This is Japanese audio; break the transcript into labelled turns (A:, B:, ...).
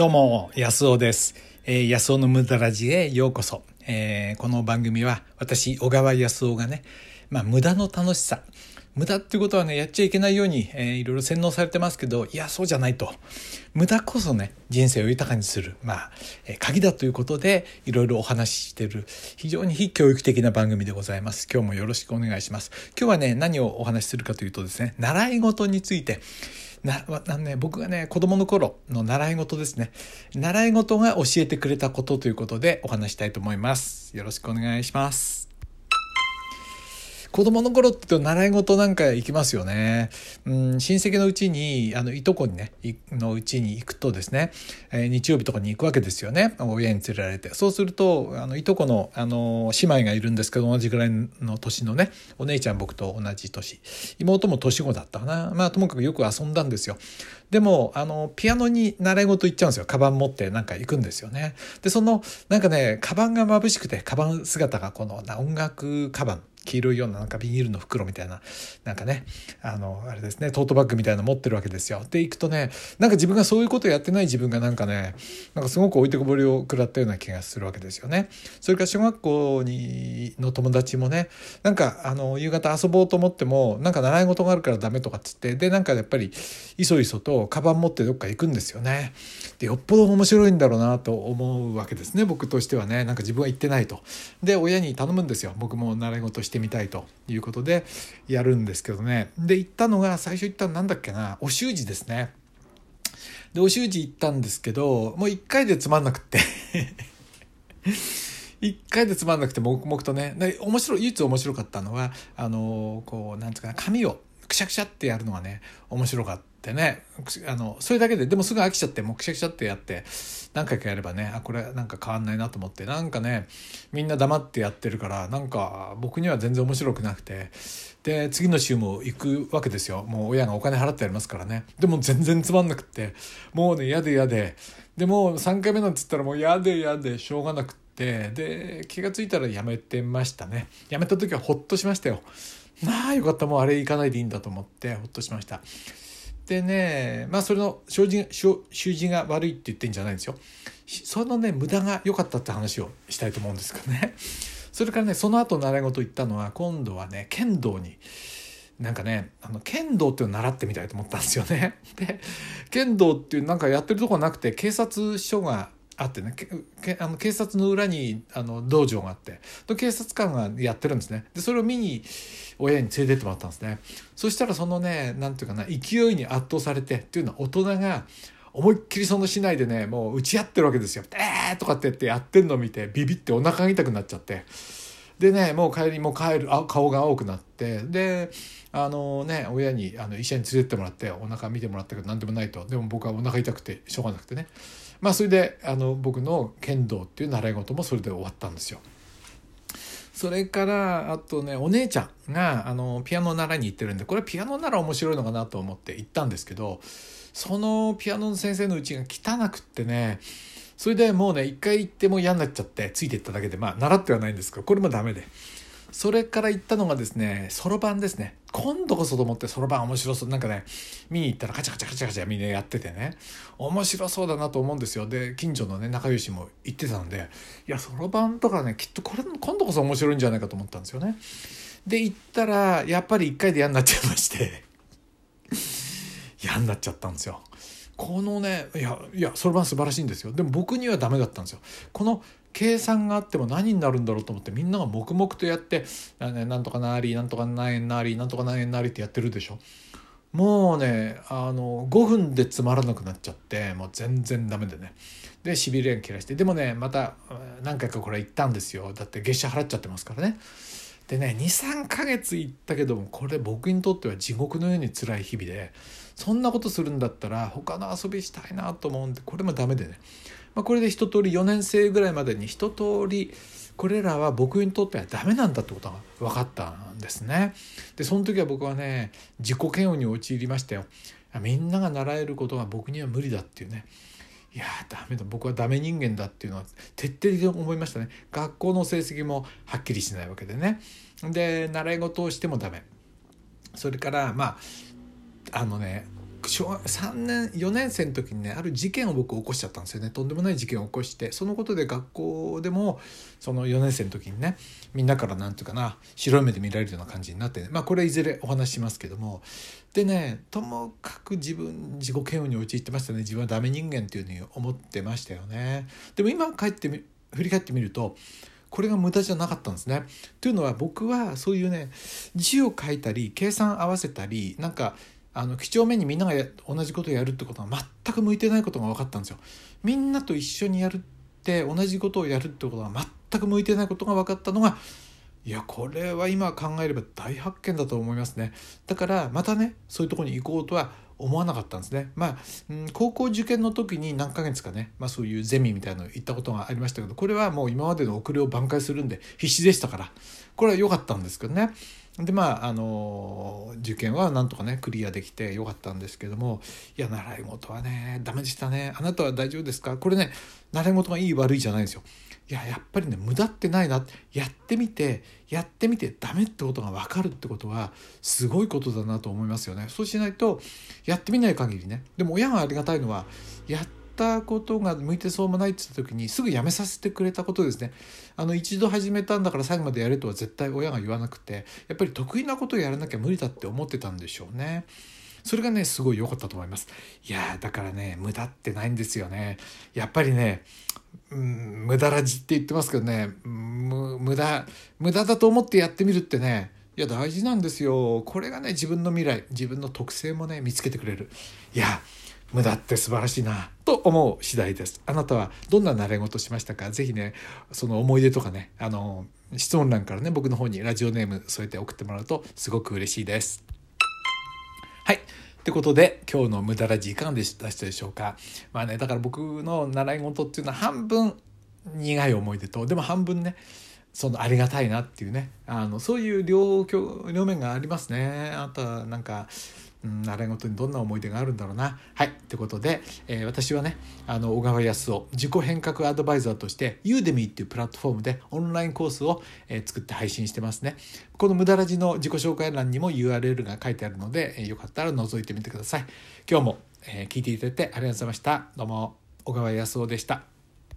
A: どうも、安尾です。えー、安尾の無駄ラジへようこそ。えー、この番組は私、小川安尾がね、まあ、無駄の楽しさ。無駄っていうことはね、やっちゃいけないように、えー、いろいろ洗脳されてますけど、いや、そうじゃないと。無駄こそね、人生を豊かにする、まあ、えー、鍵だということで、いろいろお話ししてる、非常に非教育的な番組でございます。今日もよろしくお願いします。今日はね、何をお話しするかというとですね、習い事について、ななね、僕がね、子供の頃の習い事ですね。習い事が教えてくれたことということでお話したいと思います。よろしくお願いします。子供の頃って習い事なんか行きますよね。うん、親戚のうちに、あの、いとこにね、のうちに行くとですね、えー、日曜日とかに行くわけですよね。親に連れられて。そうすると、あの、いとこの、あの、姉妹がいるんですけど、同じぐらいの年のね、お姉ちゃん僕と同じ年。妹も年子だったかな。まあ、ともかくよく遊んだんですよ。でも、あの、ピアノに習い事行っちゃうんですよ。カバン持ってなんか行くんですよね。で、その、なんかね、カバンが眩しくて、カバン姿がこの音楽カバン。黄色いようななんかビニールの袋みたいななんかねあのあれですねトートバッグみたいなの持ってるわけですよ。で行くとねなんか自分がそういうことやってない自分がなんかねなんかすごく置いてこぼりを食らったような気がするわけですよね。それから小学校にの友達もねなんかあの夕方遊ぼうと思ってもなんか習い事があるからダメとかっつってでなんかやっぱりいそいそとカバン持ってどっか行くんですよね。でよっぽど面白いんだろうなと思うわけですね僕としてはねなんか自分は行ってないと。で親に頼むんですよ僕も習い事してみたいということでやるんですけどね。で行ったのが最初行ったのなんだっけな。お習字ですね。でお習字行ったんですけどもう1回でつまんなくって。1回でつまんなくて黙々とね。で面白い唯一面白かったのはあのこうなんつうかな紙をくしゃくしゃってやるのがね面白かったね。あのそれだけででもすぐ飽きちゃってもうくしゃくしゃってやって何回かやればねあこれなんか変わんないなと思ってなんかねみんな黙ってやってるからなんか僕には全然面白くなくてで次の週も行くわけですよ。もう親がお金払ってやりますからね。でも全然つまんなくってもうね嫌で嫌で。でも3回目なんつったらもう嫌で嫌でしょうがなくってで気が付いたらやめてましたね。やめた時はほっとしましたよ。なあよかった。もうあれ行かないでいいんだと思ってほっとしました。でねまあそれの習字習字が悪いって言ってんじゃないんですよ。そのね無駄が良かったって話をしたいと思うんですけどね。それからねその後習い事行ったのは今度はね剣道になんかねあの剣道っていうのを習ってみたいと思ったんですよね。で剣道っていうなんかやってるとこなくて警察署があってね。あの警察の裏にあの道場があって。警察官がやってるんですね。でそれを見に親に連れてってもらったんですね。そしたらそのね何て言うかな勢いに圧倒されてっていうのは大人が思いっきりその市内でねもう打ち合ってるわけですよ「えー!」とかって言ってやってんのを見てビビってお腹が痛くなっちゃって。でねもう帰りも帰るあ顔が青くなってであのね親にあの医者に連れてってもらってお腹見てもらったけど何でもないとでも僕はお腹痛くてしょうがなくてねまあそれであの僕の剣道っていう習い事もそれで終わったんですよ。それからあとねお姉ちゃんがあのピアノ習いに行ってるんでこれピアノなら面白いのかなと思って行ったんですけどそのピアノの先生のうちが汚くってねそれでもうね一回行っても嫌になっちゃってついていっただけでまあ習ってはないんですけどこれもダメで。それから行ったのがですねそろばんですね。今度こそと思ってそろばん面白そう。なんかね見に行ったらカチャカチャカチャカチャみんなやっててね。面白そうだなと思うんですよ。で近所のね仲良しも行ってたんで。いやそろばんとかねきっとこれ今度こそ面白いんじゃないかと思ったんですよね。で行ったらやっぱり1回で嫌になっちゃいまして。嫌になっちゃったんですよ。このねいやいやそろばん素晴らしいんですよ。でも僕にはダメだったんですよ。この計算があっても何になるんだろうと思ってみんなが黙々とやってなんとかなりなんとか何円なりなんとか何円なりってやってるでしょ。もうねあの5分でつまらなくなっちゃってもう全然ダメでね。でしびれが切らして。でもねまた何回かこれ行ったんですよ。だって月謝払っちゃってますからね。でね23ヶ月行ったけどもこれ僕にとっては地獄のように辛い日々でそんなことするんだったら他の遊びしたいなと思うんでこれもダメでね、まあ、これで一通り4年生ぐらいまでに一通りこれらは僕にとってはダメなんだってことが分かったんですね。でその時は僕はね自己嫌悪に陥りましたよ。みんなが習えることが僕には無理だっていうね。いやダメだ。僕はダメ人間だっていうのは徹底的に思いましたね。学校の成績もはっきりしないわけでね。で習い事をしてもダメ。それからまああのね小3年4年生の時にねある事件を僕起こしちゃったんですよねとんでもない事件を起こしてそのことで学校でもその4年生の時にねみんなから何て言うかな白い目で見られるような感じになって、ね、まあこれはいずれお話ししますけどもでねともかく自分自己嫌悪に陥ってましたね自分はダメ人間っていうふうに思ってましたよね。でも今帰ってみ振り返ってみるとこれが無駄じゃなかったんですね。というのは僕はそういうね字を書いたり計算合わせたりなんかあの几帳面にみんなが同じことをやるってことは全く向いてないことが分かったんですよ。みんなと一緒にやるって同じことをやるってことは全く向いてないことが分かったのがいやこれは今考えれば大発見だと思いますね。だからまたねそういうとこに行こうとは思わなかったんですね。まあ、うん、高校受験の時に何ヶ月かね、まあ、そういうゼミみたいなの行ったことがありましたけどこれはもう今までの遅れを挽回するんで必死でしたからこれは良かったんですけどね。でまああの受験はなんとかねクリアできてよかったんですけどもいや習い事はねダメでしたね。あなたは大丈夫ですか？これね習い事がいい悪いじゃないんですよ。いややっぱりね無駄ってないな。やってみてやってみてダメってことが分かるってことはすごいことだなと思いますよね。そうしないとやってみない限りね。でも親がありがたいのはやったことが向いてそうもないって言った時にすぐやめさせてくれたことですね。あの一度始めたんだから最後までやれとは絶対親が言わなくてやっぱり得意なことをやらなきゃ無理だって思ってたんでしょうね。それがねすごい良かったと思います。いやだからね無駄ってないんですよね。やっぱりねうん、無駄らじって言ってますけどね。無駄無駄だと思ってやってみるってねいや大事なんですよ。これがね自分の未来自分の特性もね見つけてくれる。いや無駄って素晴らしいな。と思う次第です。あなたはどんな習い事しましたか？是非ねその思い出とかねあの質問欄からね僕の方にラジオネーム添えて送ってもらうとすごく嬉しいです。はい。ってことで今日の無駄ラジいかがでしたでしょうか？まあねだから僕の習い事っていうのは半分苦い思い出とでも半分ねそのありがたいなっていうねあのそういう両両面がありますね。あとはなんかうん、習い事にどんな思い出があるんだろうな。はい。ってことで、えー、私はね、あの、小川康夫、自己変革アドバイザーとして、ユーデミーっていうプラットフォームでオンラインコースを、えー、作って配信してますね。この無駄ラジの自己紹介欄にも URL が書いてあるので、えー、よかったら覗いてみてください。今日も、えー、聞いていただいてありがとうございました。どうも、小川康夫でした。